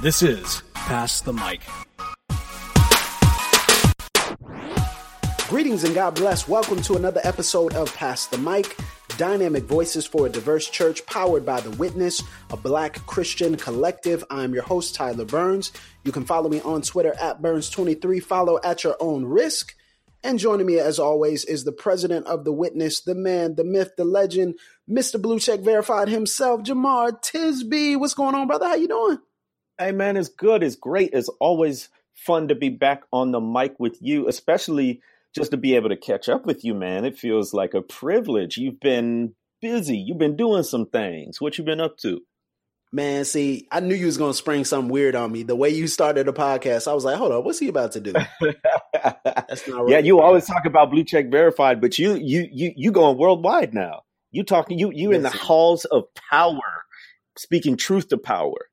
This is Pass the Mic. Greetings and God bless. Welcome to another episode of Pass the Mic. Dynamic voices for a diverse church powered by The Witness, a black Christian collective. I'm your host, Tyler Burns. You can follow me on Twitter at Burns23. Follow at your own risk. And joining me, as always, is the president of The Witness, the man, the myth, the legend, Mr. Blue Check Verified himself, Jemar Tisby. What's going on, brother? How you doing? Hey man, it's good. It's great. It's always fun to be back on the mic with you, especially just to be able to catch up with you, man. It feels like a privilege. You've been busy. You've been doing some things. What you been up to? Man, see, I knew you was gonna spring something weird on me. The way you started the podcast, I was like, hold on, what's he about to do? That's not right. Yeah, you always talk about blue check verified, but you you you you going worldwide now. You talking you you in the halls of power, speaking truth to power.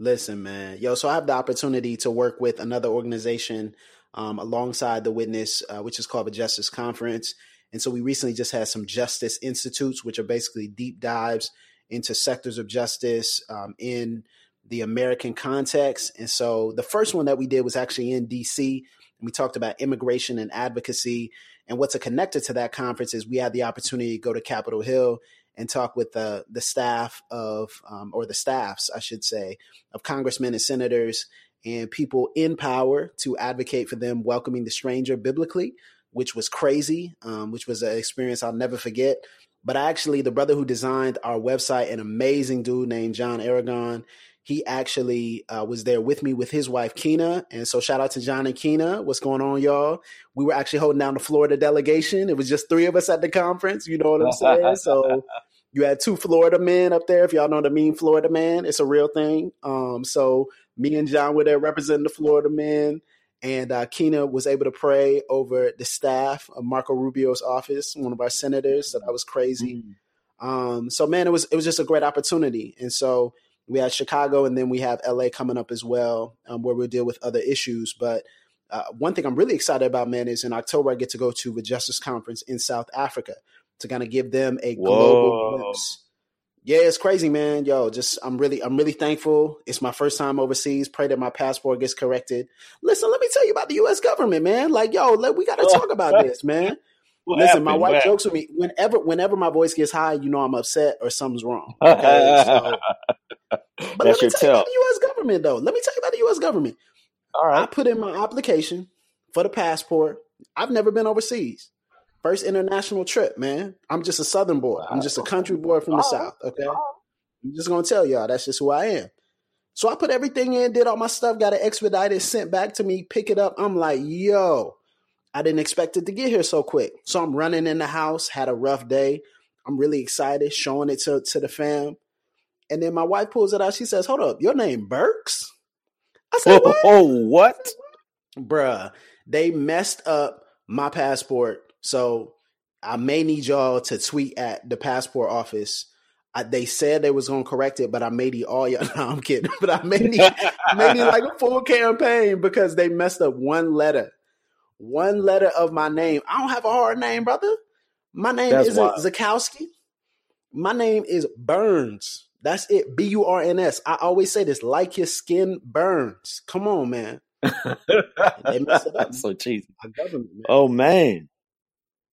Listen, man, yo. So I have the opportunity to work with another organization um, alongside the Witness, uh, which is called the Justice Conference. And so we recently just had some Justice Institutes, which are basically deep dives into sectors of justice um, in the American context. And so the first one that we did was actually in DC. And we talked about immigration and advocacy. And what's connected to that conference is we had the opportunity to go to Capitol Hill and talk with the the staff of um, or the staffs, I should say, of congressmen and senators and people in power to advocate for them welcoming the stranger biblically, which was crazy, um, which was an experience I'll never forget. But actually, the brother who designed our website, an amazing dude named John Aragon, he actually uh, was there with me with his wife Kina, and so shout out to John and Kina. What's going on, y'all? We were actually holding down the Florida delegation. It was just three of us at the conference. You know what I'm saying? so you had two Florida men up there. If y'all know the mean Florida man, it's a real thing. Um, so me and John were there representing the Florida men, and uh, Kina was able to pray over the staff of Marco Rubio's office, one of our senators. So that was crazy. Mm. Um, so man, it was it was just a great opportunity, and so we had Chicago, and then we have LA coming up as well, um, where we'll deal with other issues. But uh, one thing I'm really excited about, man, is in October I get to go to the Justice Conference in South Africa to kind of give them a global glimpse. Yeah, it's crazy, man. Yo, just I'm really I'm really thankful. It's my first time overseas. Pray that my passport gets corrected. Listen, let me tell you about the U.S. government, man. Like, yo, let, we got to talk about this, man. What Listen, happened? my wife what jokes with me whenever whenever my voice gets high, you know I'm upset or something's wrong. Okay, so, but That's let me your tell you about the U.S. government, though. Let me tell you about the U.S. government. All right, I put in my application for the passport. I've never been overseas. First international trip, man. I'm just a Southern boy. I'm just a country boy from the oh. South. Okay, oh. I'm just gonna tell y'all that's just who I am. So I put everything in, did all my stuff, got it expedited, sent back to me, pick it up. I'm like, yo, I didn't expect it to get here so quick. So I'm running in the house, had a rough day. I'm really excited, showing it to, to the fam. And then my wife pulls it out. She says, Hold up, your name Burks? I said, oh, What? Oh, what? Bruh, they messed up my passport. So I may need y'all to tweet at the passport office. I, they said they was gonna correct it, but I made it all y'all. No, I'm kidding. But I made it, made it like a full campaign because they messed up one letter one letter of my name. I don't have a hard name, brother. My name That's isn't wild. Zakowski. My name is Burns. That's it. B U R N S. I always say this like your skin burns. Come on, man. They messed it up. That's so cheesy. Man. Oh, man.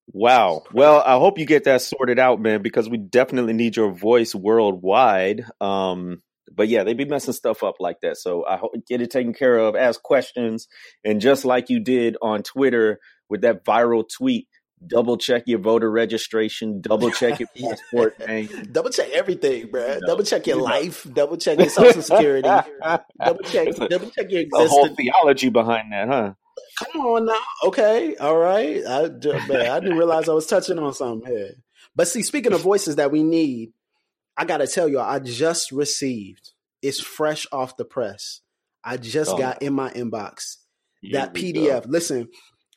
Wow. Well, I hope you get that sorted out, man, because we definitely need your voice worldwide. Um, but yeah, they be messing stuff up like that. So I hope get it taken care of. Ask questions, and just like you did on Twitter with that viral tweet, double check your voter registration, double check your passport name, double check everything, bro. Double check your you life, double check your social security, double check, double check your existence. The whole theology behind that, huh? Come on now, okay, all right. I, man, I didn't realize I was touching on something here. But see, speaking of voices that we need, I got to tell you, I just received, it's fresh off the press. I just oh. got in my inbox that PDF. Go. Listen,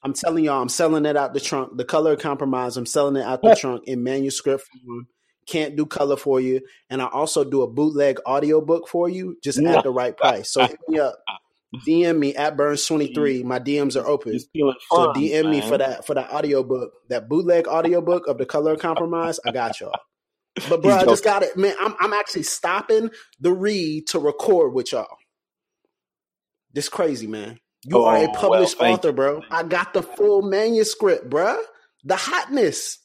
I'm telling y'all, I'm selling it out the trunk. The color compromise, I'm selling it out the trunk in manuscript form. Can't do color for you. And I also do a bootleg audiobook for you, just at the right price. So hit me up. DM me at Burns23. My DMs are open. Fun, so DM man. me for that for that audiobook, that bootleg audiobook of the color compromise. I got y'all. But bro, I just got it. Man, I'm I'm actually stopping the read to record with y'all. This crazy, man. You oh, are a published well, author, bro. I got the full manuscript, bro. The hotness.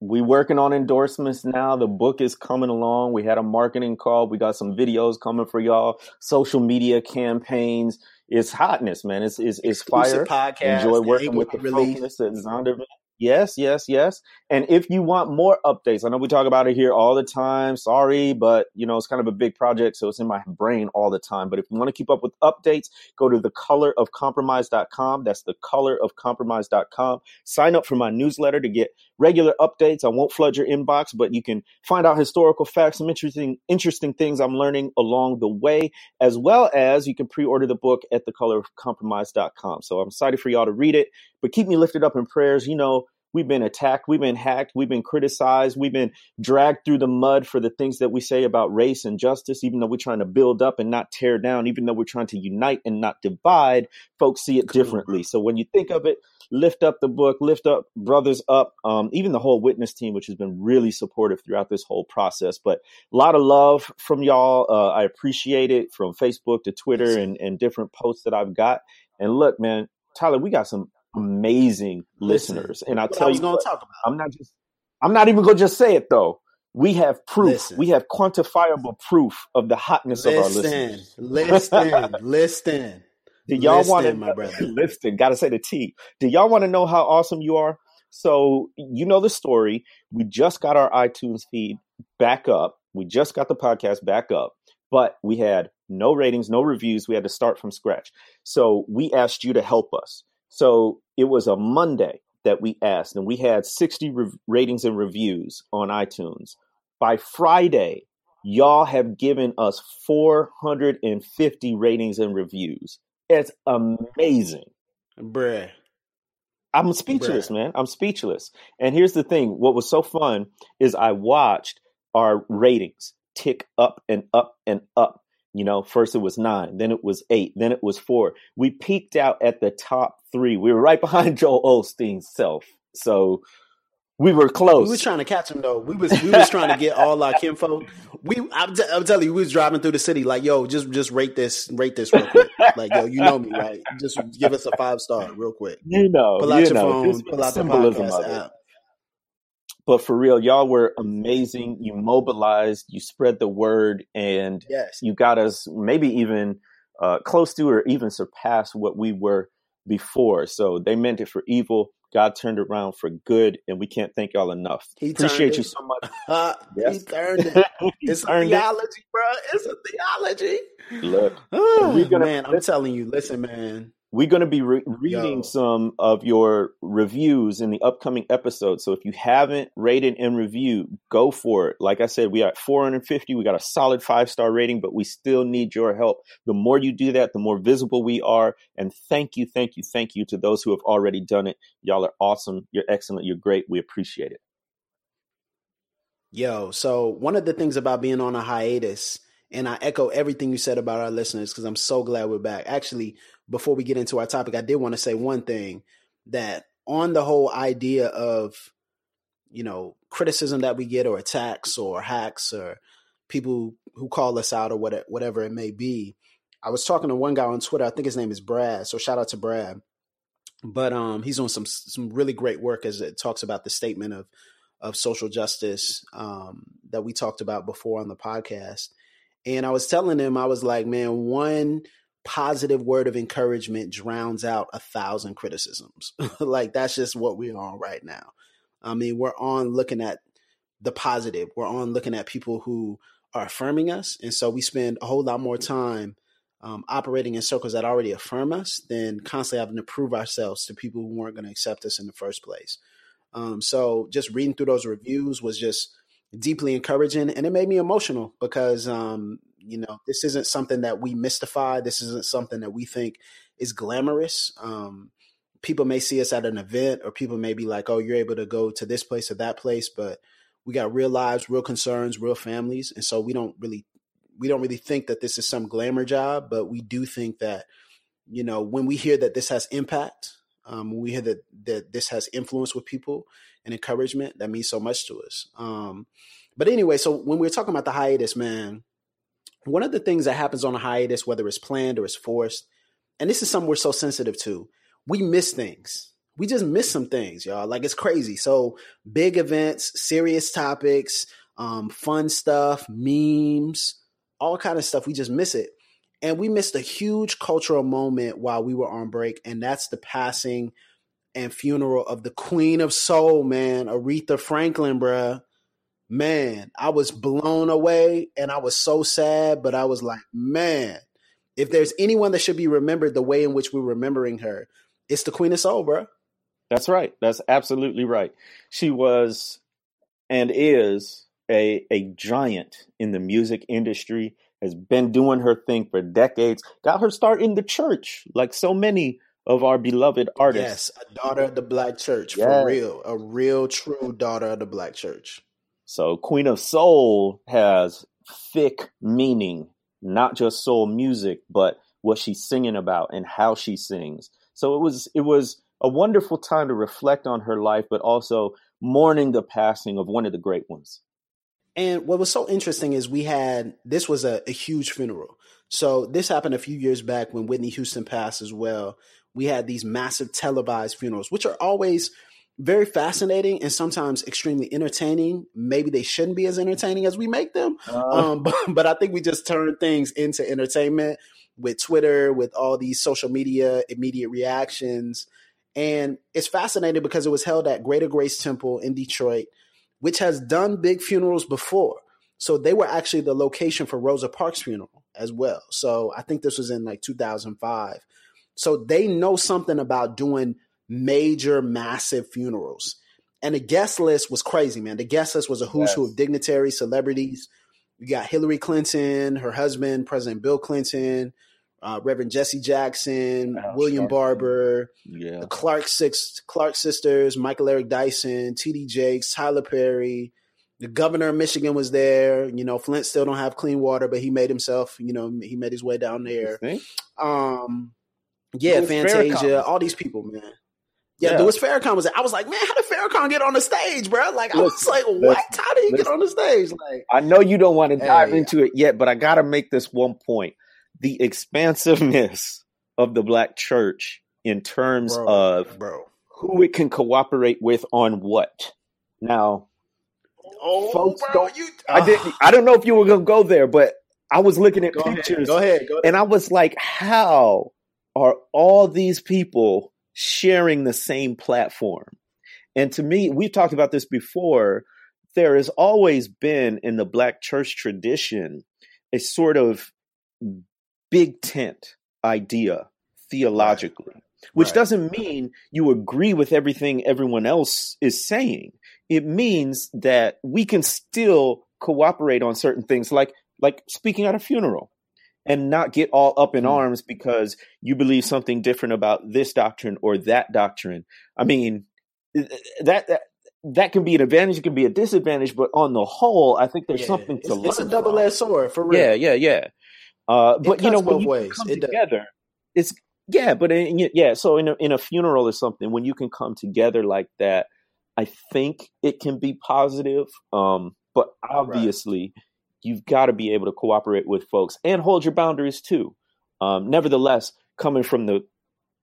We working on endorsements now. The book is coming along. We had a marketing call. We got some videos coming for y'all. Social media campaigns. It's hotness, man. It's it's, it's fire. Podcast, Enjoy working with the release. at Zondervan. Yes, yes, yes. And if you want more updates, I know we talk about it here all the time. Sorry, but you know, it's kind of a big project, so it's in my brain all the time. But if you want to keep up with updates, go to thecolorofcompromise.com. That's thecolorofcompromise.com. Sign up for my newsletter to get regular updates. I won't flood your inbox, but you can find out historical facts, some interesting interesting things I'm learning along the way, as well as you can pre-order the book at thecolorofcompromise.com. So I'm excited for y'all to read it, but keep me lifted up in prayers. You know, We've been attacked. We've been hacked. We've been criticized. We've been dragged through the mud for the things that we say about race and justice, even though we're trying to build up and not tear down, even though we're trying to unite and not divide, folks see it differently. So when you think of it, lift up the book, lift up brothers up, um, even the whole witness team, which has been really supportive throughout this whole process. But a lot of love from y'all. Uh, I appreciate it from Facebook to Twitter and, and different posts that I've got. And look, man, Tyler, we got some amazing Listen, listeners. And I'll tell you, what, I'm not just, I'm not even going to just say it though. We have proof. Listen. We have quantifiable proof of the hotness listen, of our listeners. Listen, listen, listen. Do y'all want to, my brother? Listen, gotta say the T. Do y'all want to know how awesome you are? So you know the story. We just got our iTunes feed back up. We just got the podcast back up, but we had no ratings, no reviews. We had to start from scratch. So we asked you to help us. So it was a Monday that we asked, and we had 60 re- ratings and reviews on iTunes. By Friday, y'all have given us 450 ratings and reviews. It's amazing. Bruh. I'm speechless, Bruh. man. I'm speechless. And here's the thing what was so fun is I watched our ratings tick up and up and up. You know, first it was nine, then it was eight, then it was four. We peaked out at the top three. We were right behind Joel Osteen's self. So we were close. We was trying to catch him though. We was we was trying to get all our kinfolk. We I'm, t- I'm, telling you, we was driving through the city like, yo, just just rate this, rate this real quick. like, yo, you know me, right? Just give us a five star real quick. You know, pull out you your know, phone, pull out the podcast app. But for real, y'all were amazing. You mobilized, you spread the word, and yes. you got us maybe even uh, close to or even surpass what we were before. So they meant it for evil. God turned around for good, and we can't thank y'all enough. He Appreciate you so much. Uh, yes. He turned it. it's a theology, it. bro. It's a theology. Look, oh, man, I'm telling you. Listen, man. We're going to be re- reading Yo. some of your reviews in the upcoming episode. So if you haven't rated and reviewed, go for it. Like I said, we are at 450. We got a solid five star rating, but we still need your help. The more you do that, the more visible we are. And thank you, thank you, thank you to those who have already done it. Y'all are awesome. You're excellent. You're great. We appreciate it. Yo, so one of the things about being on a hiatus, and I echo everything you said about our listeners because I'm so glad we're back. Actually, before we get into our topic, I did want to say one thing that on the whole idea of, you know, criticism that we get or attacks or hacks or people who call us out or what, whatever it may be. I was talking to one guy on Twitter. I think his name is Brad. So shout out to Brad. But um, he's doing some some really great work as it talks about the statement of of social justice um, that we talked about before on the podcast. And I was telling him, I was like, man, one positive word of encouragement drowns out a thousand criticisms. like that's just what we're on right now. I mean, we're on looking at the positive. We're on looking at people who are affirming us, and so we spend a whole lot more time um, operating in circles that already affirm us than constantly having to prove ourselves to people who weren't going to accept us in the first place. Um, so just reading through those reviews was just deeply encouraging, and it made me emotional because um, You know, this isn't something that we mystify. This isn't something that we think is glamorous. Um, people may see us at an event, or people may be like, "Oh, you're able to go to this place or that place," but we got real lives, real concerns, real families, and so we don't really we don't really think that this is some glamour job, but we do think that you know when we hear that this has impact, um, when we hear that that this has influence with people and encouragement, that means so much to us. Um, but anyway, so when we're talking about the hiatus, man, one of the things that happens on a hiatus, whether it's planned or it's forced, and this is something we're so sensitive to, we miss things. We just miss some things, y'all. Like it's crazy. So big events, serious topics, um, fun stuff, memes, all kind of stuff. We just miss it. And we missed a huge cultural moment while we were on break, and that's the passing and funeral of the Queen of Soul, man, Aretha Franklin, bruh. Man, I was blown away and I was so sad, but I was like, man, if there's anyone that should be remembered the way in which we're remembering her, it's the Queen of Soul, bruh. That's right. That's absolutely right. She was and is a a giant in the music industry has been doing her thing for decades. Got her start in the church, like so many of our beloved artists. Yes, a daughter of the black church, yes. for real. A real, true daughter of the black church. So, Queen of Soul has thick meaning, not just soul music, but what she's singing about and how she sings. So it was it was a wonderful time to reflect on her life, but also mourning the passing of one of the great ones. And what was so interesting is we had this was a, a, huge funeral. So this happened a few years back when Whitney Houston passed as well. We had these massive televised funerals, which are always very fascinating and sometimes extremely entertaining. Maybe they shouldn't be as entertaining as we make them. Uh, um, but, but I think we just turn things into entertainment with Twitter, with all these social media immediate reactions. And it's fascinating because it was held at Greater Grace Temple in Detroit which has done big funerals before. So they were actually the location for Rosa Parks' funeral as well. So I think this was in like 2005. So they know something about doing major, massive funerals. And the guest list was crazy, man. The guest list was a who's yes. who of dignitaries, celebrities. You got Hillary Clinton, her husband, President Bill Clinton, uh, Reverend Jesse Jackson, William Barber, yeah. the Clark six Clark sisters, Michael Eric Dyson, T.D. Jakes, Tyler Perry. The governor of Michigan was there. You know, Flint still don't have clean water, but he made himself. You know, he made his way down there. Um, yeah, Fantasia, Farrakhan. all these people, man. Yeah, yeah. Louis Farrakhan was. I was like, man, how did Farrakhan get on the stage, bro? Like, I was like, what? How did he get on the stage? Like, I know you don't want to dive hey, into it yet, but I got to make this one point the expansiveness of the black church in terms bro, of bro. who it can cooperate with on what. Now, oh, folks bro, don't. You, I didn't. I don't know if you were gonna go there, but I was looking at go pictures. Ahead, go, ahead, go ahead, and I was like, how are all these people sharing the same platform? And to me, we've talked about this before. There has always been in the black church tradition a sort of big tent idea theologically, right. which right. doesn't mean you agree with everything everyone else is saying. It means that we can still cooperate on certain things, like like speaking at a funeral, and not get all up in mm. arms because you believe something different about this doctrine or that doctrine. I mean, that, that that can be an advantage, it can be a disadvantage, but on the whole, I think there's yeah, something to it's, learn. It's a double edged sword for real. Yeah, yeah, yeah. Uh, but you know, when you ways. come it together, does. it's yeah. But in, yeah, so in a, in a funeral or something, when you can come together like that, I think it can be positive. Um, but obviously, right. You've got to be able to cooperate with folks and hold your boundaries too. Um, nevertheless, coming from the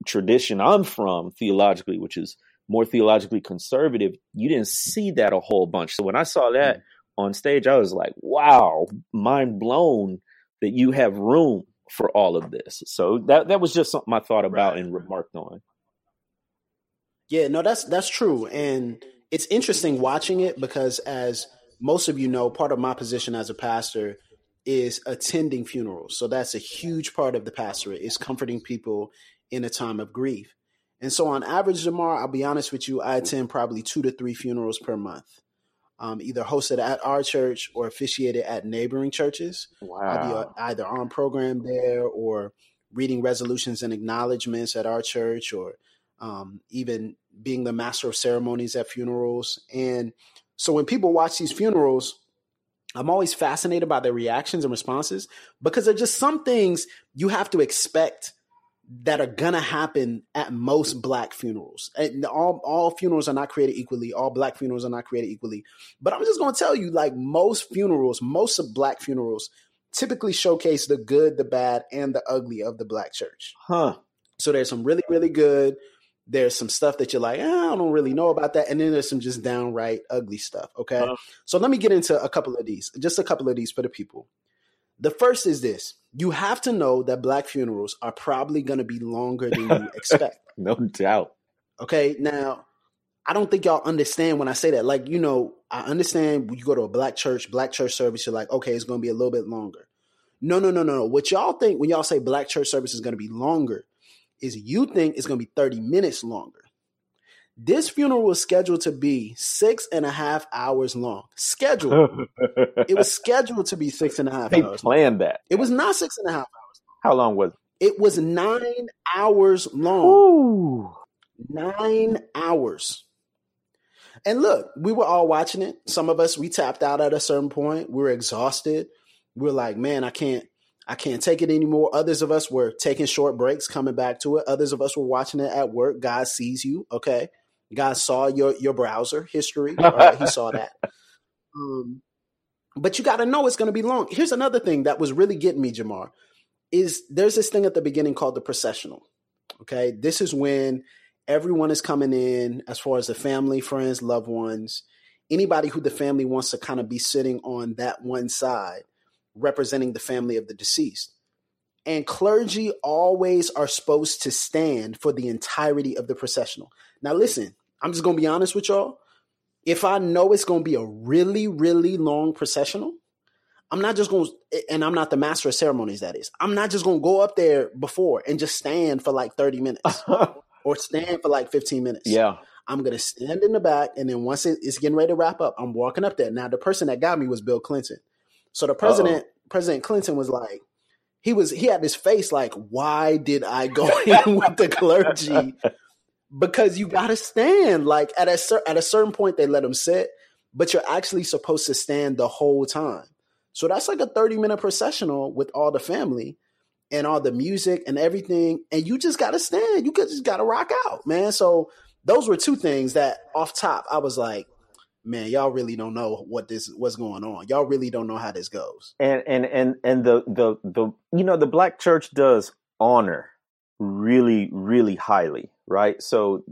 tradition I'm from theologically, which is more theologically conservative, you didn't see that a whole bunch. So when I saw that mm. on stage, I was like, wow, mind blown that you have room for all of this. So that that was just something I thought about right. and remarked on. Yeah, no, that's that's true, and it's interesting watching it because, as most of you know, part of my position as a pastor is attending funerals. So that's a huge part of the pastorate is comforting people in a time of grief. And so, on average, Jemar, I'll be honest with you, I attend probably two to three funerals per month. um, either hosted at our church or officiated at neighboring churches. Wow. I'll be uh, either on program there or reading resolutions and acknowledgments at our church or um, even being the master of ceremonies at funerals. And so when people watch these funerals, I'm always fascinated by their reactions and responses because there are just some things you have to expect that are gonna happen at most black funerals. And all all funerals are not created equally. All black funerals are not created equally. But I'm just gonna tell you, like most funerals, most of black funerals typically showcase the good, the bad, and the ugly of the black church. Huh. So there's some really, really good. There's some stuff that you're like, eh, I don't really know about that. And then there's some just downright ugly stuff. Okay. Huh. So let me get into a couple of these, just a couple of these for the people. The first is this you have to know that black funerals are probably going to be longer than you expect. no doubt. Okay. Now, I don't think y'all understand when I say that. Like, you know, I understand when you go to a black church, black church service, you're like, okay, it's going to be a little bit longer. No, no, no, no, no. What y'all think when y'all say black church service is going to be longer is you think it's going to be 30 minutes longer. This funeral was scheduled to be six and a half hours long. Scheduled. it was scheduled to be six and a half they hours. planned that. It was not six and a half hours. How long was it? It was nine hours long. Ooh. Nine hours. And look, we were all watching it. Some of us we tapped out at a certain point. We were exhausted. We are like, man, I can't, I can't take it anymore. Others of us were taking short breaks, coming back to it. Others of us were watching it at work. God sees you, okay? God saw your your browser history. Right? he saw that. Um, but you got to know it's going to be long. Here's another thing that was really getting me, Jemar, is there's this thing at the beginning called the processional. Okay, this is when everyone is coming in, as far as the family, friends, loved ones, anybody who the family wants to kind of be sitting on that one side, representing the family of the deceased. And clergy always are supposed to stand for the entirety of the processional. Now, listen, I'm just going to be honest with y'all. If I know it's going to be a really, really long processional, I'm not just going to, and I'm not the master of ceremonies, that is. I'm not just going to go up there before and just stand for like 30 minutes or stand for like 15 minutes. Yeah. I'm going to stand in the back. And then once it's getting ready to wrap up, I'm walking up there. Now, the person that got me was Bill Clinton. So the president, Uh-oh. President Clinton was like, he was he had this face like, why did I go in with the clergy? Because you got to stand. Like at a at a certain point, they let him sit, but you're actually supposed to stand the whole time. So that's like a 30 minute processional with all the family and all the music and everything, and you just got to stand. You just got to rock out, man. So those were two things that off top I was like, man, y'all really don't know what this what's going on. Y'all really don't know how this goes. And and and and the the the you know the black church does honor really really highly, right? So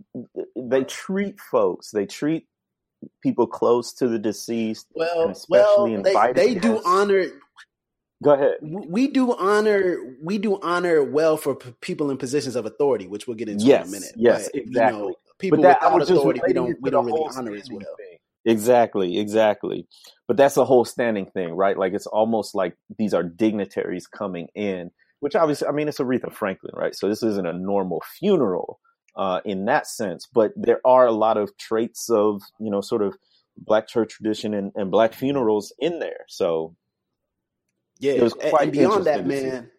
they treat folks, they treat people close to the deceased, well, especially well, they, they do honor. Go ahead. We do honor. We do honor well for p- people in positions of authority, which we'll get into yes, in a minute. Yes, but, exactly. You know, people that, without authority, we don't we don't really honor as well. Exactly, exactly. But that's a whole standing thing, right? Like it's almost like these are dignitaries coming in, which obviously, I mean, it's Aretha Franklin, right? So this isn't a normal funeral uh, in that sense, but there are a lot of traits of, you know, sort of black church tradition and, and black funerals in there. So yeah, it was quite and beyond that, man.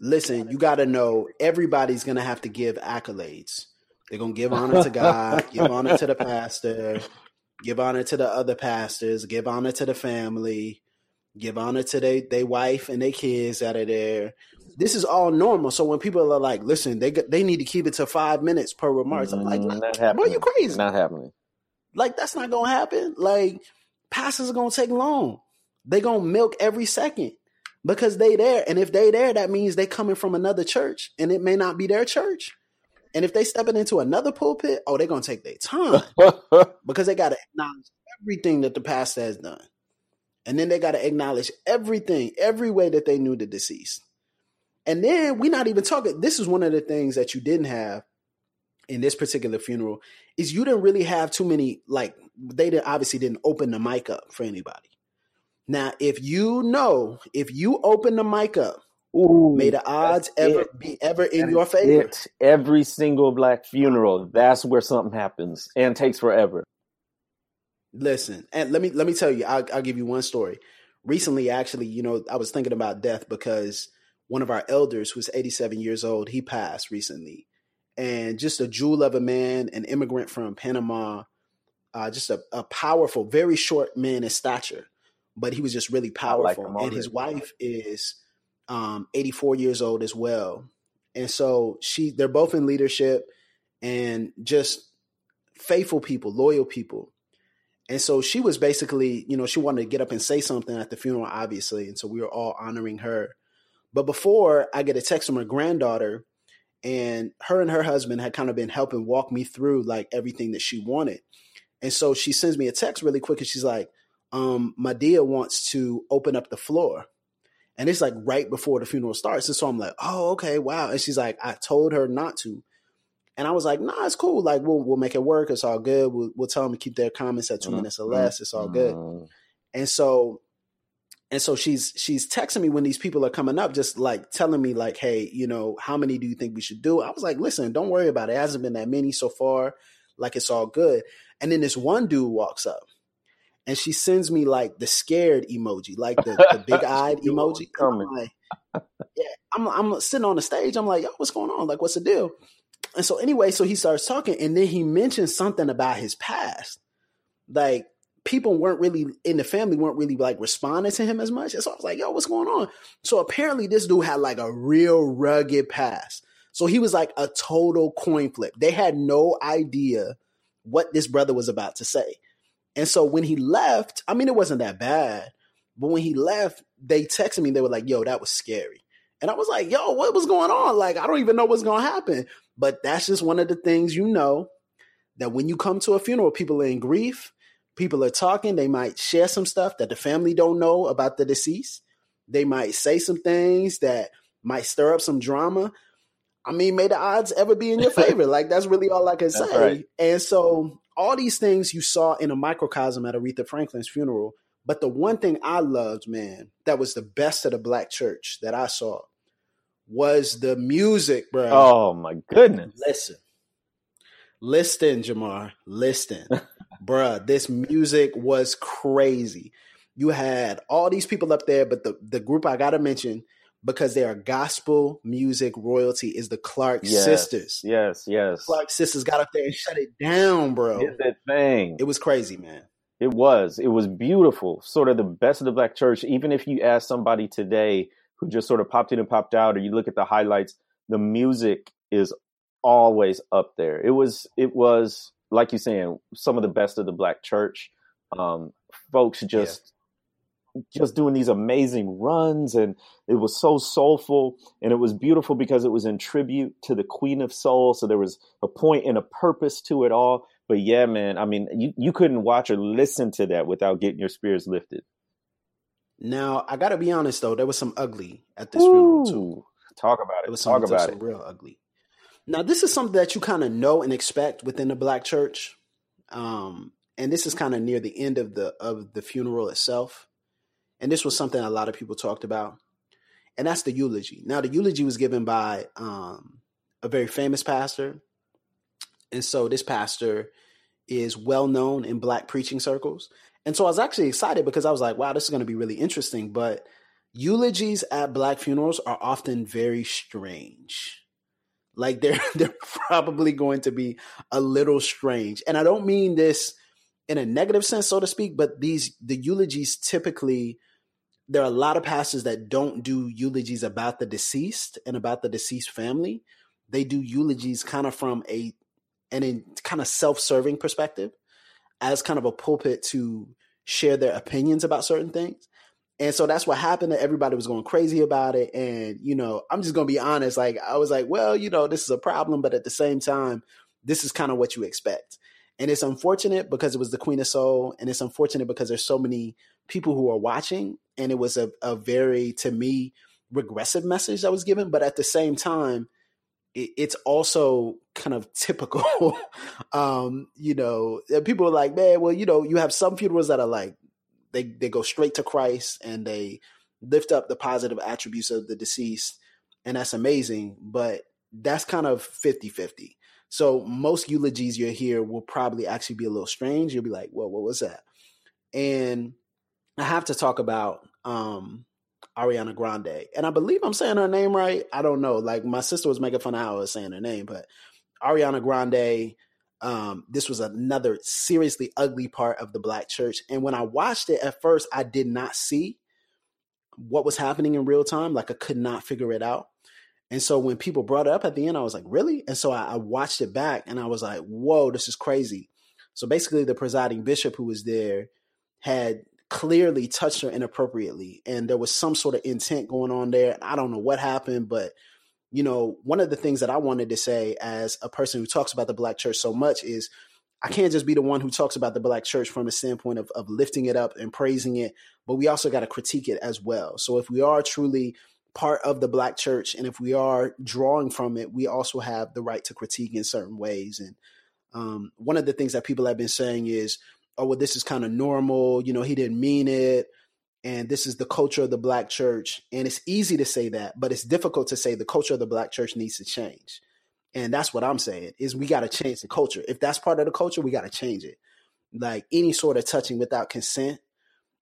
Listen, you got to know everybody's going to have to give accolades. They're going to give honor to God, give honor to the pastor, give honor to the other pastors, give honor to the family, give honor to their they wife and their kids out of there. This is all normal. So when people are like, "Listen, they they need to keep it to five minutes per remarks," I'm like, mm, "Not happening. you crazy? Not happening. Like that's not gonna happen. Like pastors are gonna take long. They gonna milk every second because they there, and if they there, that means they coming from another church, and it may not be their church. And if they stepping into another pulpit, oh, they're gonna take their time because they gotta acknowledge everything that the pastor has done. And then they gotta acknowledge everything, every way that they knew the deceased. And then we're not even talking. This is one of the things that you didn't have in this particular funeral is you didn't really have too many like they didn't obviously didn't open the mic up for anybody. Now, if you know, if you open the mic up Ooh, May the odds ever it. be ever in that your favor. It. Every single black funeral, that's where something happens and takes forever. Listen, and let me let me tell you, I'll, I'll give you one story. Recently, actually, you know, I was thinking about death because one of our elders, who's 87 years old, he passed recently, and just a jewel of a man, an immigrant from Panama, uh, just a, a, powerful, very short man in stature, but he was just really powerful. Like and his wife is um, 84 years old as well, and so she, they're both in leadership, and just faithful people, loyal people. And so she was basically, you know, she wanted to get up and say something at the funeral, obviously. And so we were all honoring her. But before I get a text from her granddaughter, and her and her husband had kind of been helping walk me through like everything that she wanted. And so she sends me a text really quick and she's like, um, Madea wants to open up the floor. And it's like right before the funeral starts. And so I'm like, oh, okay, wow. And she's like, I told her not to. And I was like, nah, it's cool. Like we'll we'll make it work. It's all good. We'll we'll tell them to keep their comments at 2 mm-hmm. minutes or less. It's all good. Mm-hmm. And so and so she's she's texting me when these people are coming up, just like telling me like, hey, you know, how many do you think we should do? I was like, listen, don't worry about it. It hasn't been that many so far. Like it's all good. And then this one dude walks up and she sends me like the scared emoji, like the, the big eyed emoji. I'm like, yeah, I'm I'm sitting on the stage. I'm like, yo, what's going on? Like, what's the deal? And so anyway, so he starts talking, and then he mentions something about his past. Like people weren't really in the family weren't really like responding to him as much. And so I was like, yo, what's going on? So apparently this dude had like a real rugged past. So he was like a total coin flip. They had no idea what this brother was about to say. And so when he left, I mean, it wasn't that bad, but when he left, they texted me. They were like, yo, that was scary. And I was like, yo, what was going on? Like, I don't even know what's going to happen. But that's just one of the things you know that when you come to a funeral, people are in grief, people are talking, they might share some stuff that the family don't know about the deceased. They might say some things that might stir up some drama. I mean, may the odds ever be in your favor. like that's really all I can say. Right. And so all these things you saw in a microcosm at Aretha Franklin's funeral. But the one thing I loved, man, that was the best of the black church that I saw was the music, bro. Oh my goodness. Listen. Listen, Jemar. Listen. Bruh, this music was crazy. You had all these people up there, but the, the group I gotta mention because they are gospel music royalty is the Clark yes, sisters. Yes, yes. Clark sisters got up there and shut it down, bro. It's that thing. It was crazy, man. It was. It was beautiful. Sort of the best of the black church. Even if you ask somebody today who just sort of popped in and popped out, or you look at the highlights, the music is always up there. It was it was like you saying some of the best of the black church. Um, folks just. Just doing these amazing runs, and it was so soulful, and it was beautiful because it was in tribute to the Queen of Soul. So there was a point and a purpose to it all. But yeah, man, I mean, you, you couldn't watch or listen to that without getting your spirits lifted. Now I got to be honest though, there was some ugly at this Ooh, funeral too. Talk about it. It was some, talk about it. Real ugly. Now this is something that you kind of know and expect within the black church, um, and this is kind of near the end of the of the funeral itself, and this was something a lot of people talked about, and that's the eulogy. Now the eulogy was given by um, a very famous pastor, and so this pastor is well known in black preaching circles. And so I was actually excited because I was like, wow, this is going to be really interesting. But eulogies at black funerals are often very strange. Like they're they're probably going to be a little strange. And I don't mean this in a negative sense, so to speak, but these the eulogies typically there are a lot of pastors that don't do eulogies about the deceased and about the deceased family. They do eulogies kind of from a an in kind of self-serving perspective as kind of a pulpit to share their opinions about certain things. And so that's what happened. That everybody was going crazy about it. And, you know, I'm just going to be honest. Like, I was like, well, you know, this is a problem. But at the same time, this is kind of what you expect. And it's unfortunate because it was the Queen of Soul. And it's unfortunate because there's so many people who are watching. And it was a, a very, to me, regressive message that was given. But at the same time, it's also kind of typical. um, you know, people are like, man, well, you know, you have some funerals that are like they they go straight to Christ and they lift up the positive attributes of the deceased, and that's amazing. But that's kind of 50-50. So most eulogies you hear will probably actually be a little strange. You'll be like, "Well, what was that?" And I have to talk about um, Ariana Grande, and I believe I'm saying her name right. I don't know. Like my sister was making fun of how I was saying her name, but Ariana Grande. Um, this was another seriously ugly part of the black church. And when I watched it at first, I did not see what was happening in real time. Like I could not figure it out. And so when people brought it up at the end, I was like, really? And so I, I watched it back and I was like, whoa, this is crazy. So basically, the presiding bishop who was there had clearly touched her inappropriately. And there was some sort of intent going on there. I don't know what happened, but you know, one of the things that I wanted to say as a person who talks about the black church so much is I can't just be the one who talks about the black church from a standpoint of, of lifting it up and praising it, but we also got to critique it as well. So if we are truly part of the black church and if we are drawing from it, we also have the right to critique in certain ways. And um, one of the things that people have been saying is, oh, well, this is kind of normal. You know, he didn't mean it and this is the culture of the black church. And it's easy to say that but it's difficult to say the culture of the black church needs to change. And that's what i'm saying is we got to change the culture. If that's part of the culture we got to change it. Like any sort of touching without consent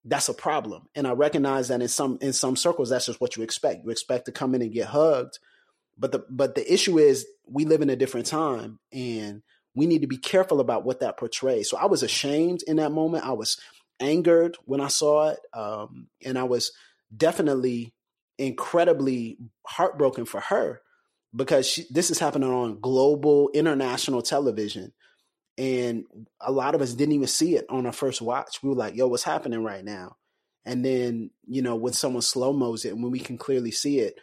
that's a problem. And i recognize that in some in some circles that's just what you expect. You expect to come in and get hugged but the but the issue is we live in a different time and we need to be careful about what that portrays so i was ashamed in that moment i was angered when I saw it, um, and I was definitely incredibly heartbroken for her because she, this is happening on global, international television, and a lot of us didn't even see it on our first watch. We were like, "Yo, what's happening right now?" And then you know when someone slow mos it, and when we can clearly see it,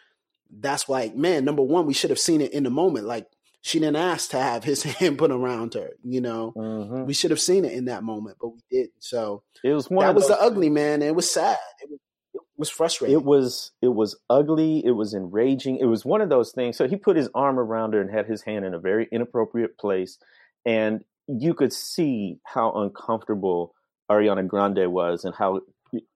that's like, man, number one, we should have seen it in the moment. Like she didn't ask to have his hand put around her. You know, mm-hmm. we should have seen it in that moment, but we didn't. So it was one that was the ugly man. it was sad. It was, it was frustrating. It was it was ugly. It was enraging. It was one of those things. So he put his arm around her and had his hand in a very inappropriate place, and you could see how uncomfortable Ariana Grande was, and how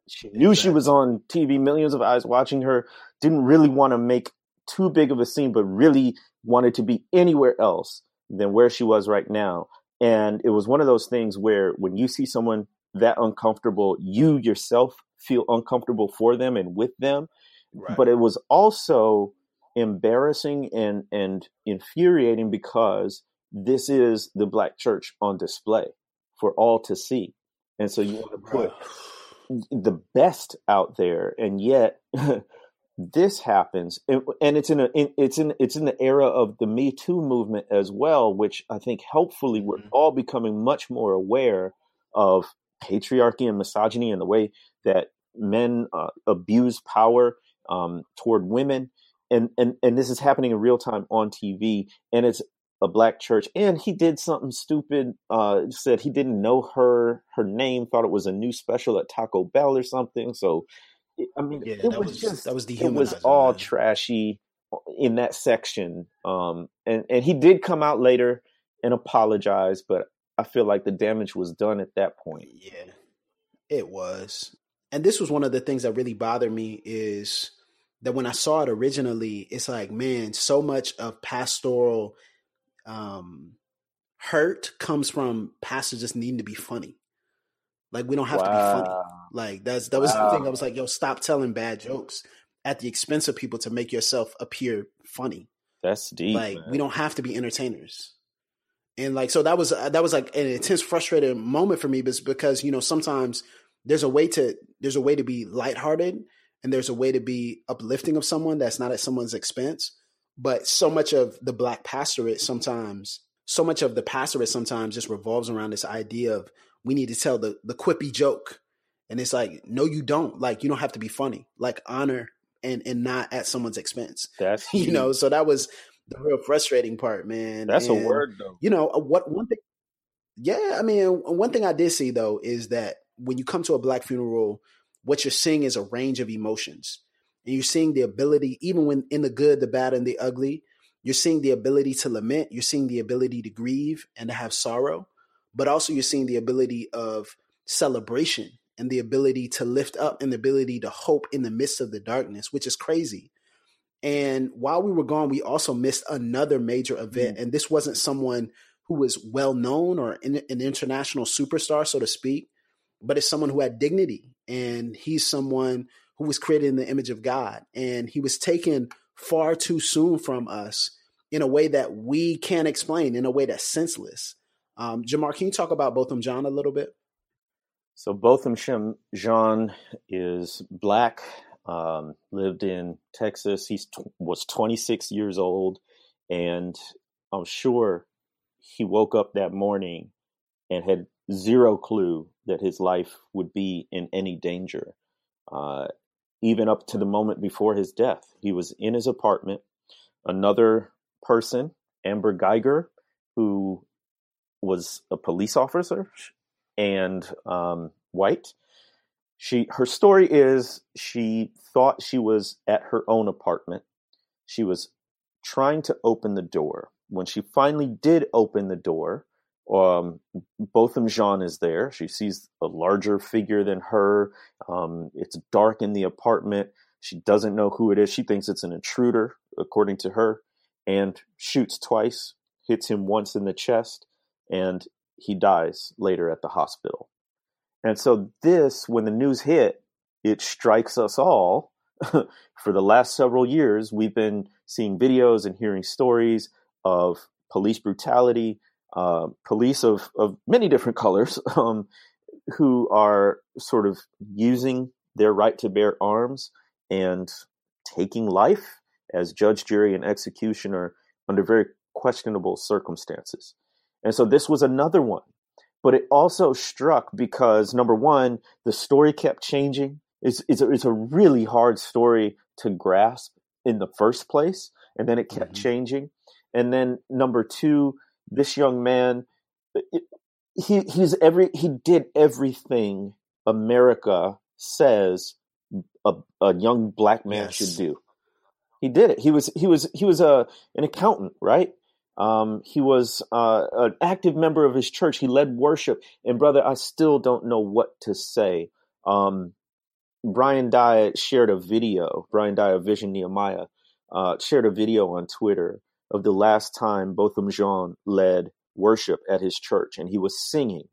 she knew exactly. she was on TV, millions of eyes watching her. Didn't really want to make too big of a scene, but really wanted to be anywhere else than where she was right now. And it was one of those things where when you see someone that uncomfortable, you yourself feel uncomfortable for them and with them. Right. But it was also embarrassing and, and infuriating because this is the black church on display for all to see. And so you want to put the best out there, and yet this happens, and it's in a it's in it's in the era of the Me Too movement as well, which I think helpfully we're mm-hmm. all becoming much more aware of patriarchy and misogyny and the way that men uh, abuse power um, toward women, and and and this is happening in real time on TV, and it's a black church, and he did something stupid. Uh, said he didn't know her her name, thought it was a new special at Taco Bell or something, so I mean, yeah, it was, was, just that was the it was all man. trashy uh, in that section. Um, and and he did come out later and apologize, but I feel like the damage was done at that point. Yeah, it was. And this was one of the things that really bothered me is that when I saw it originally, it's like, man, so much of pastoral um, hurt comes from pastors just needing to be funny. Like we don't have wow. to be funny. Like that's that was wow. the thing. I was like, yo, stop telling bad jokes at the expense of people to make yourself appear funny. That's deep. Like man. we don't have to be entertainers. And like so that was uh, that was like an intense frustrating moment for me because you know sometimes there's a way to there's a way to be lighthearted and there's a way to be uplifting of someone that's not at someone's expense. But so much of the black pastorate sometimes so much of the pastorate sometimes just revolves around this idea of we need to tell the the quippy joke. And it's like, no, you don't. Like, you don't have to be funny. Like, honor and and not at someone's expense. That's you know. So that was the real frustrating part, man. That's and, a word, though. You know uh, what? One thing. Yeah, I mean, one thing I did see though is that when you come to a black funeral, what you're seeing is a range of emotions, and you're seeing the ability, even when in the good, the bad, and the ugly, you're seeing the ability to lament. You're seeing the ability to grieve and to have sorrow but also you're seeing the ability of celebration and the ability to lift up and the ability to hope in the midst of the darkness, which is crazy. And while we were gone, we also missed another major event. Mm-hmm. And this wasn't someone who was well known or an international superstar, so to speak, but it's someone who had dignity. And he's someone who was created in the image of God. And he was taken far too soon from us in a way that we can't explain, in a way that's senseless. Um, Jemar, can you talk about Botham Jean a little bit? So Botham Jean is black, um, lived in Texas. He t- was 26 years old, and I'm sure he woke up that morning and had zero clue that his life would be in any danger. Uh, even up to the moment before his death, he was in his apartment. Another person, Amber Guyger, who was a police officer and um, white. She her story is she thought she was at her own apartment. She was trying to open the door. When she finally did open the door, um, Botham Jean is there. She sees a larger figure than her. Um, it's dark in the apartment. She doesn't know who it is. She thinks it's an intruder, according to her, and shoots twice, hits him once in the chest, and he dies later at the hospital. And so, this, when the news hit, it strikes us all. For the last several years, we've been seeing videos and hearing stories of police brutality, uh, police of, of many different colors um, who are sort of using their right to bear arms and taking life as judge, jury, and executioner under very questionable circumstances. And so this was another one. But it also struck because number one, the story kept changing. It's, it's, a, it's a really hard story to grasp in the first place. And then it kept mm-hmm. changing. And then number two, this young man, he he's every he did everything America says a, a young black man yes. should do. He did it. He was he was he was a an accountant, right? Um, he was uh, an active member of his church. He led worship. And brother, I still don't know what to say. Um, Brian Dye shared a video. Brian Dye of Vision Nehemiah uh, shared a video on Twitter of the last time Botham Jean led worship at his church, and he was singing.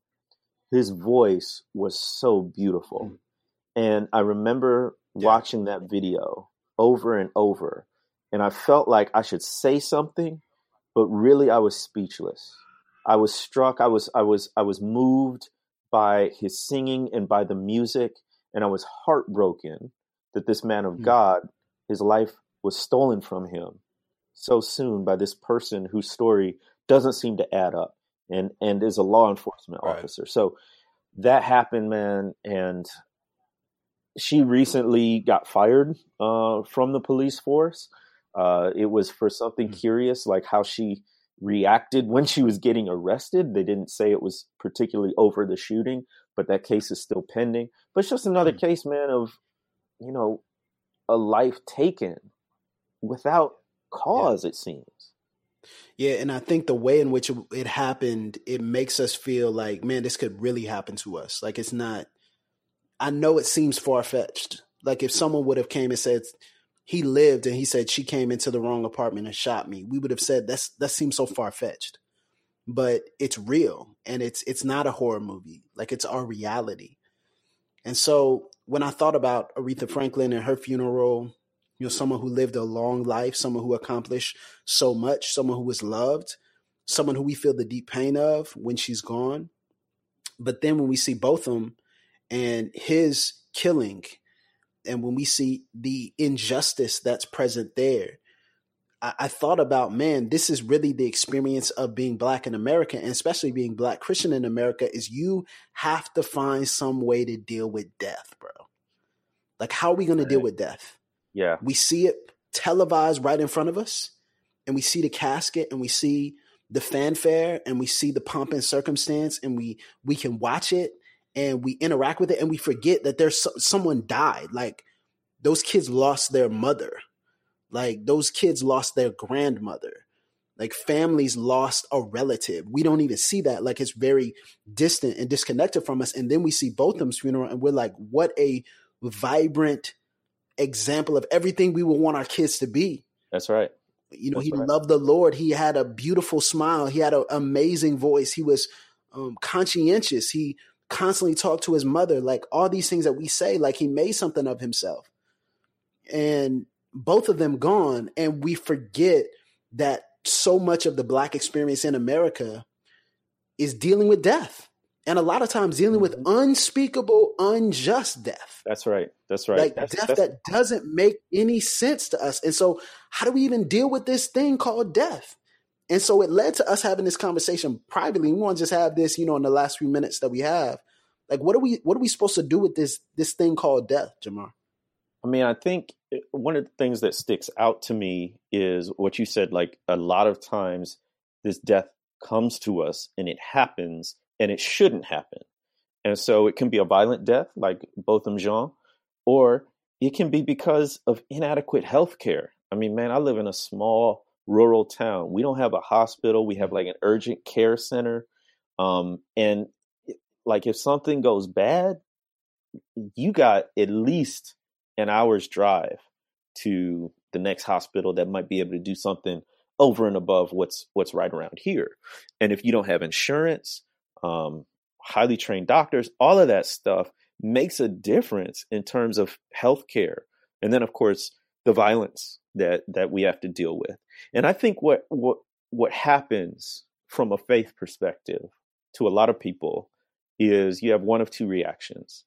His voice was so beautiful, mm. and I remember yeah. watching that video over and over, and I felt like I should say something, but really I was speechless. I was struck. I was I was I was moved by his singing and by the music, and I was heartbroken that this man of mm. God, his life was stolen from him so soon by this person whose story doesn't seem to add up and and is a law enforcement right. officer. So that happened, man, and she recently got fired uh, from the police force. Uh, it was for something mm-hmm. curious, like how she reacted when she was getting arrested. They didn't say it was particularly over the shooting, but that case is still pending. But it's just another mm-hmm. case, man, of you know a life taken without cause, yeah. it seems. Yeah, and I think the way in which it happened, it makes us feel like, man, this could really happen to us. Like it's not. I know it seems far fetched. Like if someone would have came and said he lived and he said she came into the wrong apartment and shot me, we would have said that's that seems so far fetched. But it's real and it's it's not a horror movie. Like it's our reality. And so when I thought about Aretha Franklin and her funeral you know, someone who lived a long life, someone who accomplished so much, someone who was loved, someone who we feel the deep pain of when she's gone. But then when we see Botham and his killing, and when we see the injustice that's present there, I, I thought about, man, this is really the experience of being black in America, and especially being black Christian in America, is you have to find some way to deal with death, bro. Like, how are we going right. to deal with death? Yeah. We see it televised right in front of us, and we see the casket and we see the fanfare and we see the pomp and circumstance and we we can watch it and we interact with it and we forget that there's so, someone died like those kids lost their mother like those kids lost their grandmother like families lost a relative we don't even see that like it's very distant and disconnected from us and then we see both of botham's funeral and we're like what a vibrant example of everything we would want our kids to be. That's right. You know, That's he right. loved the Lord. He had a beautiful smile. He had an amazing voice. He was um, conscientious. He constantly talked to his mother. Like all these things that we say, like he made something of himself. And both of them gone. And we forget that so much of the Black experience in America is dealing with death and a lot of times dealing with mm-hmm. unspeakable, unjust death. That's right. That's right. Like that's, death that's... that doesn't make any sense to us. And so, how do we even deal with this thing called death? And so, it led to us having this conversation privately. We want to just have this, you know, in the last few minutes that we have. Like, what are we? What are we supposed to do with this this thing called death, Jemar? I mean, I think eh, one of the things that sticks out to me is what you said. Like, a lot of times, this death comes to us and it happens and it shouldn't happen. And so it can be a violent death, like Botham Jean, or it can be because of inadequate health care. I mean, man, I live in a small rural town. We don't have a hospital. We have like an urgent care center. Um, and like if something goes bad, you got at least an hour's drive to the next hospital that might be able to do something over and above what's what's right around here. And if you don't have insurance, um, highly trained doctors, all of that stuff makes a difference in terms of healthcare. And then, of course, the violence that that we have to deal with. And I think what what what happens from a faith perspective to a lot of people is you have one of two reactions.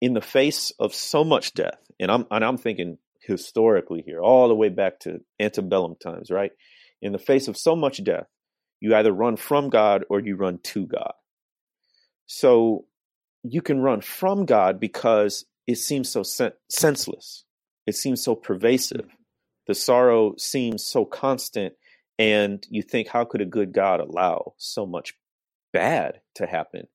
In the face of so much death, and I'm and I'm thinking historically here, all the way back to antebellum times, right? In the face of so much death, you either run from God or you run to God. So you can run from God because it seems so sen- senseless. It seems so pervasive. The sorrow seems so constant. And you think, how could a good God allow so much bad to happen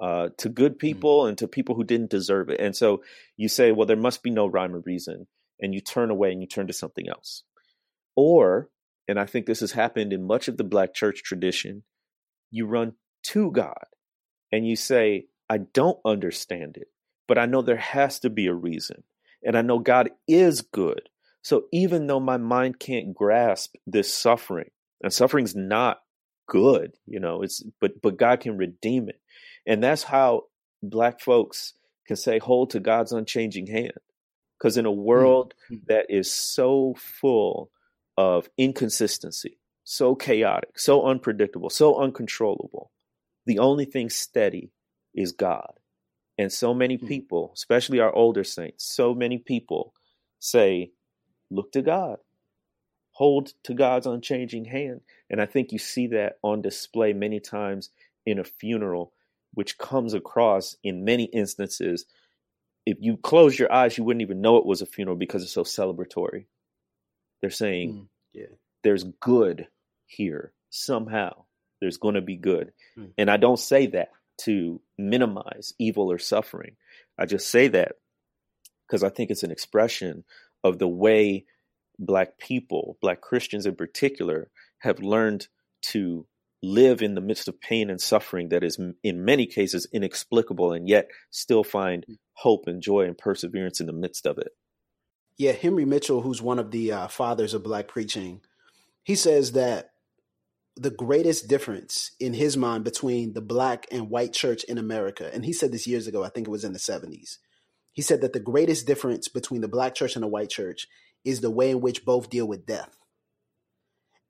uh, to good mm. people mm-hmm. and to people who didn't deserve it? And so you say, well, there must be no rhyme or reason. And you turn away and you turn to something else. Or and I think this has happened in much of the Black church tradition, you run to God and you say, I don't understand it, but I know there has to be a reason. And I know God is good. So even though my mind can't grasp this suffering, and suffering's not good, you know, it's but but God can redeem it. And that's how black folks can say hold to God's unchanging hand. Because in a world mm-hmm. that is so full of inconsistency, so chaotic, so unpredictable, so uncontrollable. The only thing steady is God. And so many hmm. people, especially our older saints, so many people say, look to God, hold to God's unchanging hand. And I think you see that on display many times in a funeral, which comes across in many instances. If you close your eyes, you wouldn't even know it was a funeral because it's so celebratory. They're saying, mm, yeah. there's good here somehow. There's going to be good. Mm. And I don't say that to minimize evil or suffering. I just say that because I think it's an expression of the way Black people, Black Christians in particular, have learned to live in the midst of pain and suffering that is, in many cases, inexplicable, and yet still find hmm. hope and joy and perseverance in the midst of it. Yeah, Henry Mitchell, who's one of the uh, fathers of black preaching, he says that the greatest difference in his mind between the black and white church in America, and he said this years ago, I think it was in the 70s. He said that the greatest difference between the black church and the white church is the way in which both deal with death.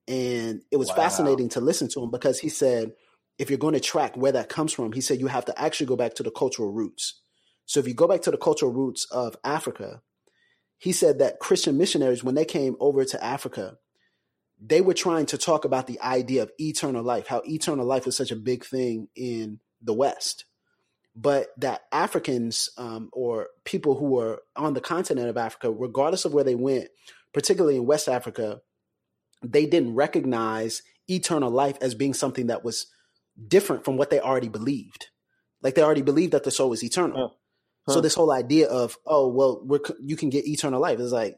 And it was wow. fascinating to listen to him because he said, if you're going to track where that comes from, he said you have to actually go back to the cultural roots. So if you go back to the cultural roots of Africa, he said that Christian missionaries, when they came over to Africa, they were trying to talk about the idea of eternal life, how eternal life is such a big thing in the West. But that Africans um, or people who were on the continent of Africa, regardless of where they went, particularly in West Africa, they didn't recognize eternal life as being something that was different from what they already believed. Like they already believed that the soul is eternal. Huh. So this whole idea of oh well we're you can get eternal life is like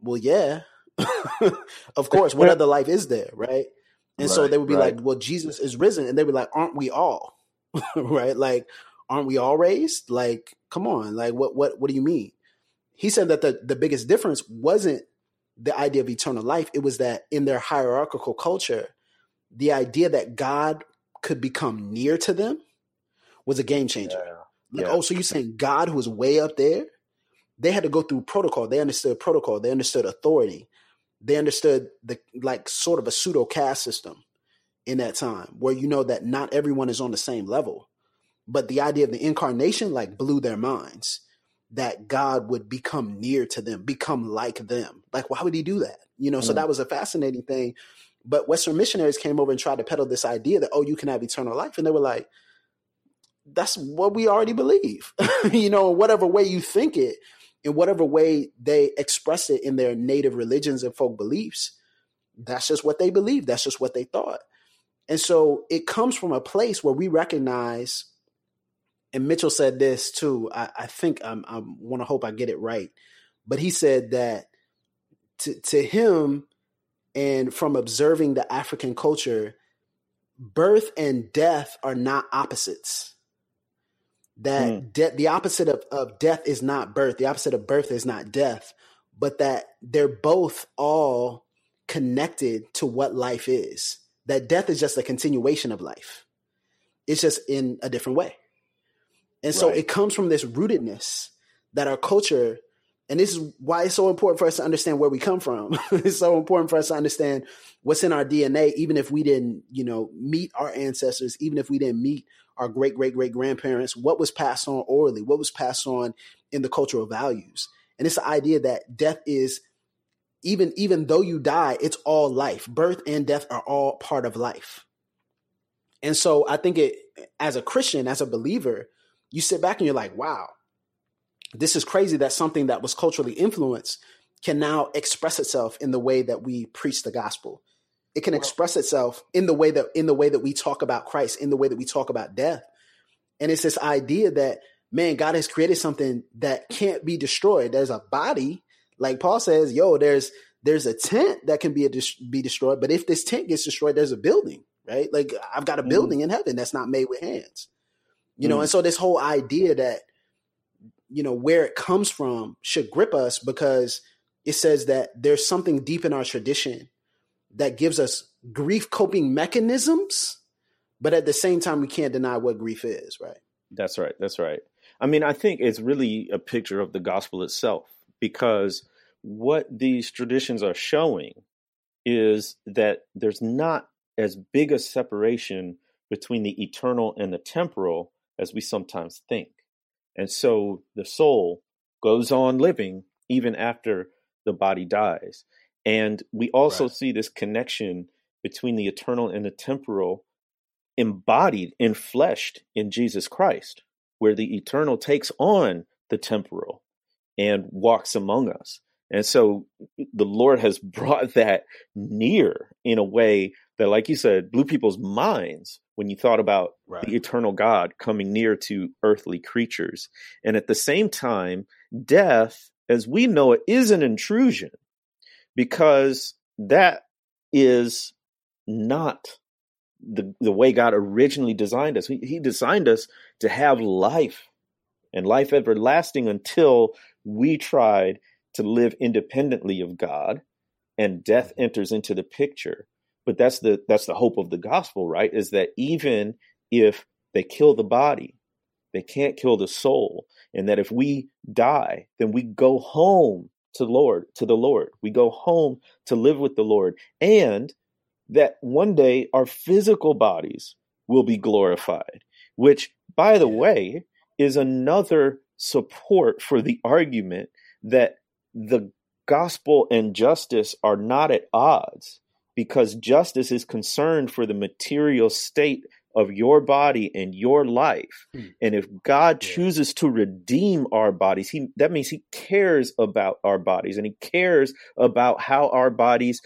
well yeah of course what other life is there right and right, so they would be right. like well Jesus is risen and they be like aren't we all right like aren't we all raised like come on like what what what do you mean he said that the, the biggest difference wasn't the idea of eternal life. It was that in their hierarchical culture, the idea that God could become near to them was a game changer. Yeah. Like, yeah. oh, so you're saying God who was way up there? They had to go through protocol. They understood protocol. They understood authority. They understood the like sort of a pseudo caste system in that time where you know that not everyone is on the same level. But the idea of the incarnation like blew their minds that God would become near to them, become like them. Like, why would he do that? You know, mm. so that was a fascinating thing. But Western missionaries came over and tried to peddle this idea that, oh, you can have eternal life. And they were like, that's what we already believe. you know, whatever way you think it, in whatever way they express it in their native religions and folk beliefs, that's just what they believe. That's just what they thought. And so it comes from a place where we recognize and Mitchell said this too. I, I think I'm, I want to hope I get it right, but he said that to, to him, and from observing the African culture, birth and death are not opposites. That mm. de- the opposite of, of death is not birth. The opposite of birth is not death, but that they're both all connected to what life is. That death is just a continuation of life. It's just in a different way. And so right. it comes from this rootedness that our culture, and this is why it's so important for us to understand where we come from. it's so important for us to understand what's in our DNA, even if we didn't, you know, meet our ancestors, even if we didn't meet our great great great grandparents, what was passed on orally, what was passed on in the cultural values. And it's the idea that death is even even though you die, it's all life. Birth and death are all part of life. And so I think it as a Christian, as a believer, you sit back and you're like, wow, this is crazy that something that was culturally influenced can now express itself in the way that we preach the gospel. It can express itself in the way that in the way that we talk about Christ, in the way that we talk about death. And it's this idea that man, God has created something that can't be destroyed. There's a body, like Paul says, yo, there's there's a tent that can be a, be destroyed, but if this tent gets destroyed, there's a building, right? Like I've got a mm. building in heaven that's not made with hands. You know, mm. and so this whole idea that, you know, where it comes from should grip us because it says that there's something deep in our tradition that gives us grief coping mechanisms, but at the same time, we can't deny what grief is, right? That's right. That's right. I mean, I think it's really a picture of the gospel itself because what these traditions are showing is that there's not as big a separation between the eternal and the temporal as we sometimes think. And so the soul goes on living even after the body dies. And we also right. see this connection between the eternal and the temporal embodied, enfleshed in Jesus Christ, where the eternal takes on the temporal and walks among us. And so the Lord has brought that near in a way that, like you said, blew people's minds when you thought about right. the eternal God coming near to earthly creatures. And at the same time, death, as we know it, is an intrusion because that is not the, the way God originally designed us. He, he designed us to have life and life everlasting until we tried to live independently of God and death mm-hmm. enters into the picture. But that's the that's the hope of the gospel, right? Is that even if they kill the body, they can't kill the soul, and that if we die, then we go home to Lord, to the Lord. We go home to live with the Lord, and that one day our physical bodies will be glorified, which by the way is another support for the argument that the gospel and justice are not at odds because justice is concerned for the material state of your body and your life. Mm. And if God yeah. chooses to redeem our bodies, he that means he cares about our bodies and he cares about how our bodies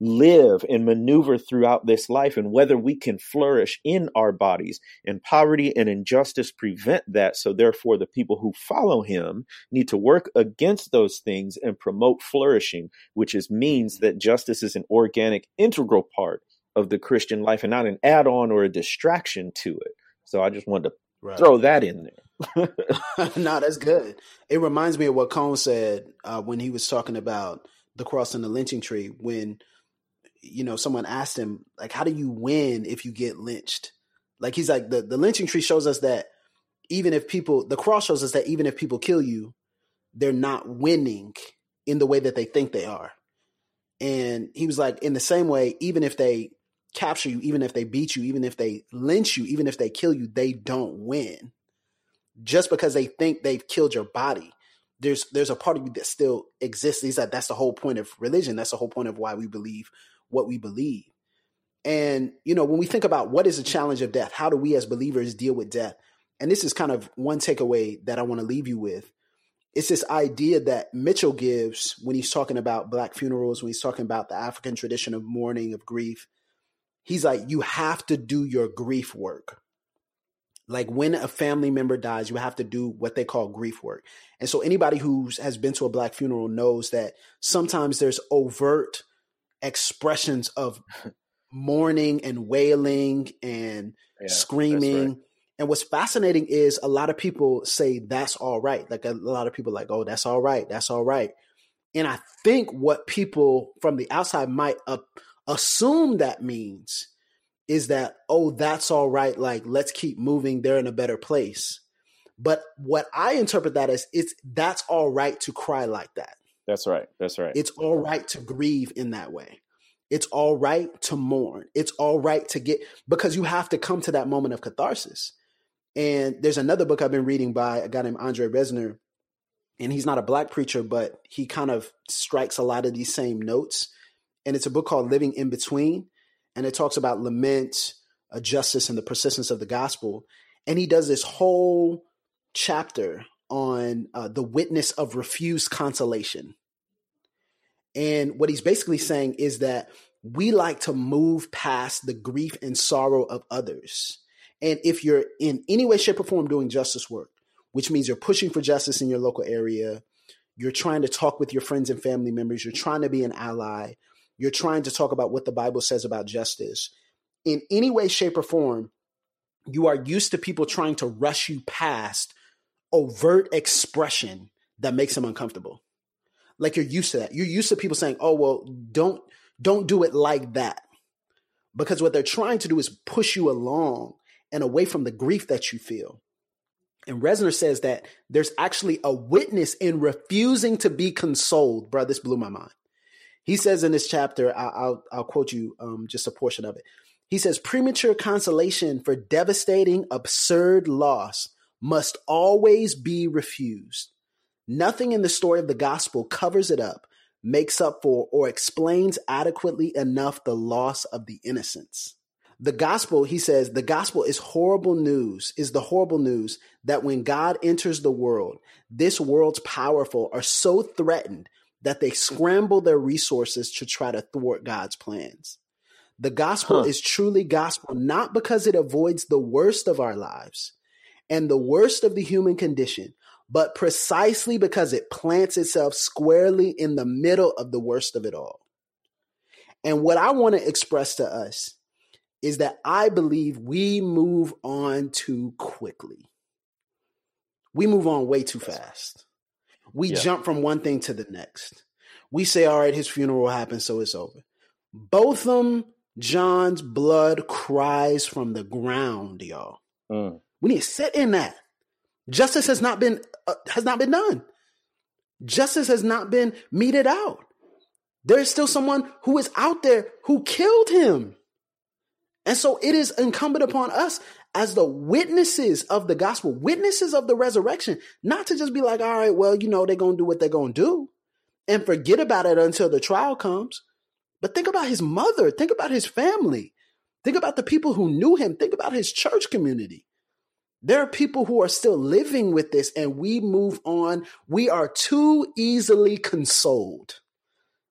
live and maneuver throughout this life and whether we can flourish in our bodies. And poverty and injustice prevent that. So, therefore, the people who follow him need to work against those things and promote flourishing, which is means that justice is an organic, integral part of the Christian life and not an add on or a distraction to it. So, I just wanted to right. throw that in there. no, that's good. It reminds me of what Cone said uh, when he was talking about the cross and the lynching tree. When you know someone asked him, like, "How do you win if you get lynched?" Like he's like, the the lynching tree shows us that even if people, the cross shows us that even if people kill you, they're not winning in the way that they think they are. And he was like, in the same way, even if they capture you, even if they beat you, even if they lynch you, even if they kill you, they don't win just because they think they've killed your body. There's there's a part of you that still exists. Is that that's the whole point of religion. That's the whole point of why we believe what we believe. And you know, when we think about what is the challenge of death, how do we as believers deal with death? And this is kind of one takeaway that I want to leave you with. It's this idea that Mitchell gives when he's talking about black funerals, when he's talking about the African tradition of mourning, of grief. He's like, you have to do your grief work like when a family member dies, you have to do what they call grief work. And so anybody who has been to a black funeral knows that sometimes there's overt expressions of mourning and wailing and yeah, screaming. Right. And what's fascinating is a lot of people say that's all right. Like a, a lot of people like, oh, that's all right. That's all right. And I think what people from the outside might uh, assume that means is that, oh, that's all right. Like, let's keep moving. They're in a better place. But what I interpret that as it's that's all right to cry like that. That's right. That's right. It's all right to grieve in that way. It's all right to mourn. It's all right to get because you have to come to that moment of catharsis. And there's another book I've been reading by a guy named Andre Resner, and he's not a black preacher, but he kind of strikes a lot of these same notes. And it's a book called Living in Between and it talks about lament, justice, and the persistence of the gospel. And he does this whole chapter on uh, the witness of refused consolation. And what he's basically saying is that we like to move past the grief and sorrow of others. And if you're in any way, shape, or form doing justice work, which means you're pushing for justice in your local area, you're trying to talk with your friends and family members, you're trying to be an ally, you're trying to talk about what the Bible says about justice. In any way, shape, or form, you are used to people trying to rush you past overt expression that makes them uncomfortable. Like you're used to that. You're used to people saying, "Oh, well, don't don't do it like that." Because what they're trying to do is push you along and away from the grief that you feel. And Resner says that there's actually a witness in refusing to be consoled. Bro, this blew my mind. He says in this chapter, I'll, I'll, I'll quote you um, just a portion of it. He says, premature consolation for devastating, absurd loss must always be refused. Nothing in the story of the gospel covers it up, makes up for, or explains adequately enough the loss of the innocents. The gospel, he says, the gospel is horrible news, is the horrible news that when God enters the world, this world's powerful are so threatened that they scramble their resources to try to thwart God's plans. The gospel huh. is truly gospel not because it avoids the worst of our lives and the worst of the human condition, but precisely because it plants itself squarely in the middle of the worst of it all. And what I want to express to us is that I believe we move on too quickly. We move on way too fast. We yeah. jump from one thing to the next. We say, all right, his funeral happened, so it's over. Botham Jean's blood cries from the ground, y'all. Mm. We need to sit in that. Justice has not been uh, has not been done. Justice has not been meted out. There is still someone who is out there who killed him. And so it is incumbent upon us as the witnesses of the gospel, witnesses of the resurrection, not to just be like, all right, well, you know, they're going to do what they're going to do and forget about it until the trial comes. But think about his mother. Think about his family. Think about the people who knew him. Think about his church community. There are people who are still living with this, and we move on. We are too easily consoled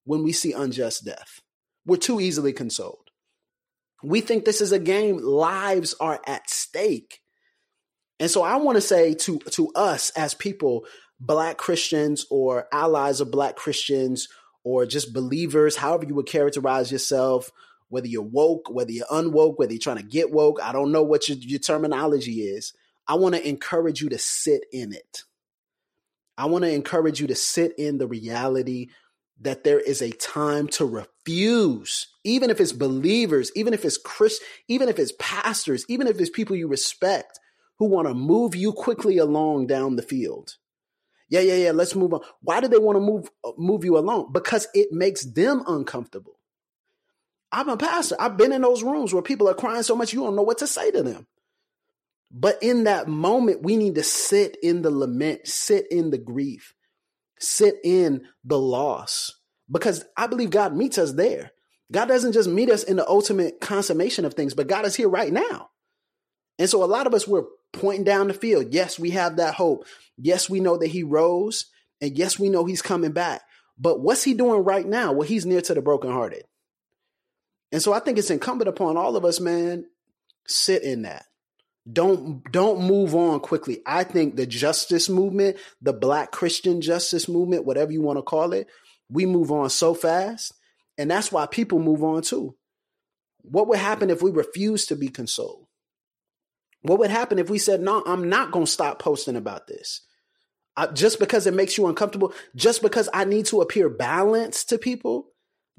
when we see unjust death. We're too easily consoled. We think this is a game. Lives are at stake. And so I want to say to, to us as people, black Christians or allies of black Christians or just believers, however you would characterize yourself, whether you're woke, whether you're unwoke, whether you're trying to get woke, I don't know what your, your terminology is. I want to encourage you to sit in it. I want to encourage you to sit in the reality that there is a time to refuse, even if it's believers, even if it's Chris, even if it's pastors, even if it's people you respect who want to move you quickly along down the field. Yeah, yeah, yeah. Let's move on. Why do they want to move uh, move you along? Because it makes them uncomfortable. I'm a pastor. I've been in those rooms where people are crying so much you don't know what to say to them. But in that moment, we need to sit in the lament, sit in the grief, sit in the loss, because I believe God meets us there. God doesn't just meet us in the ultimate consummation of things, but God is here right now. And so a lot of us, we're pointing down the field. Yes, we have that hope. Yes, we know that He rose. And yes, we know He's coming back. But what's He doing right now? Well, He's near to the brokenhearted. And so I think it's incumbent upon all of us, man, sit in that. Don't don't move on quickly. I think the justice movement, the black Christian justice movement, whatever you want to call it, we move on so fast. And that's why people move on too. What would happen if we refused to be consoled? What would happen if we said, no, I'm not going to stop posting about this? I, just because it makes you uncomfortable, just because I need to appear balanced to people,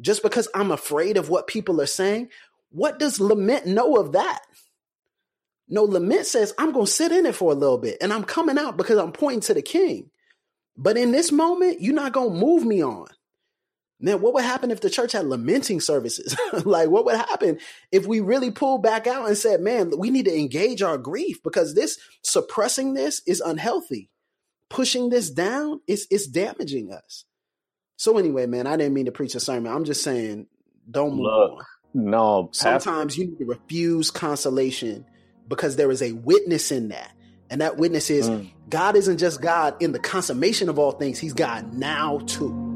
just because I'm afraid of what people are saying. What does lament know of that? No, lament says, I'm going to sit in it for a little bit and I'm coming out because I'm pointing to the king. But in this moment, you're not going to move me on. Man, what would happen if the church had lamenting services? like, what would happen if we really pulled back out and said, man, we need to engage our grief because this suppressing this is unhealthy. Pushing this down is it's damaging us. So anyway, man, I didn't mean to preach a sermon. I'm just saying, don't move Look, on. No, sometimes you need to refuse consolation because there is a witness in that. And that witness is mm. God isn't just God in the consummation of all things, He's God now too.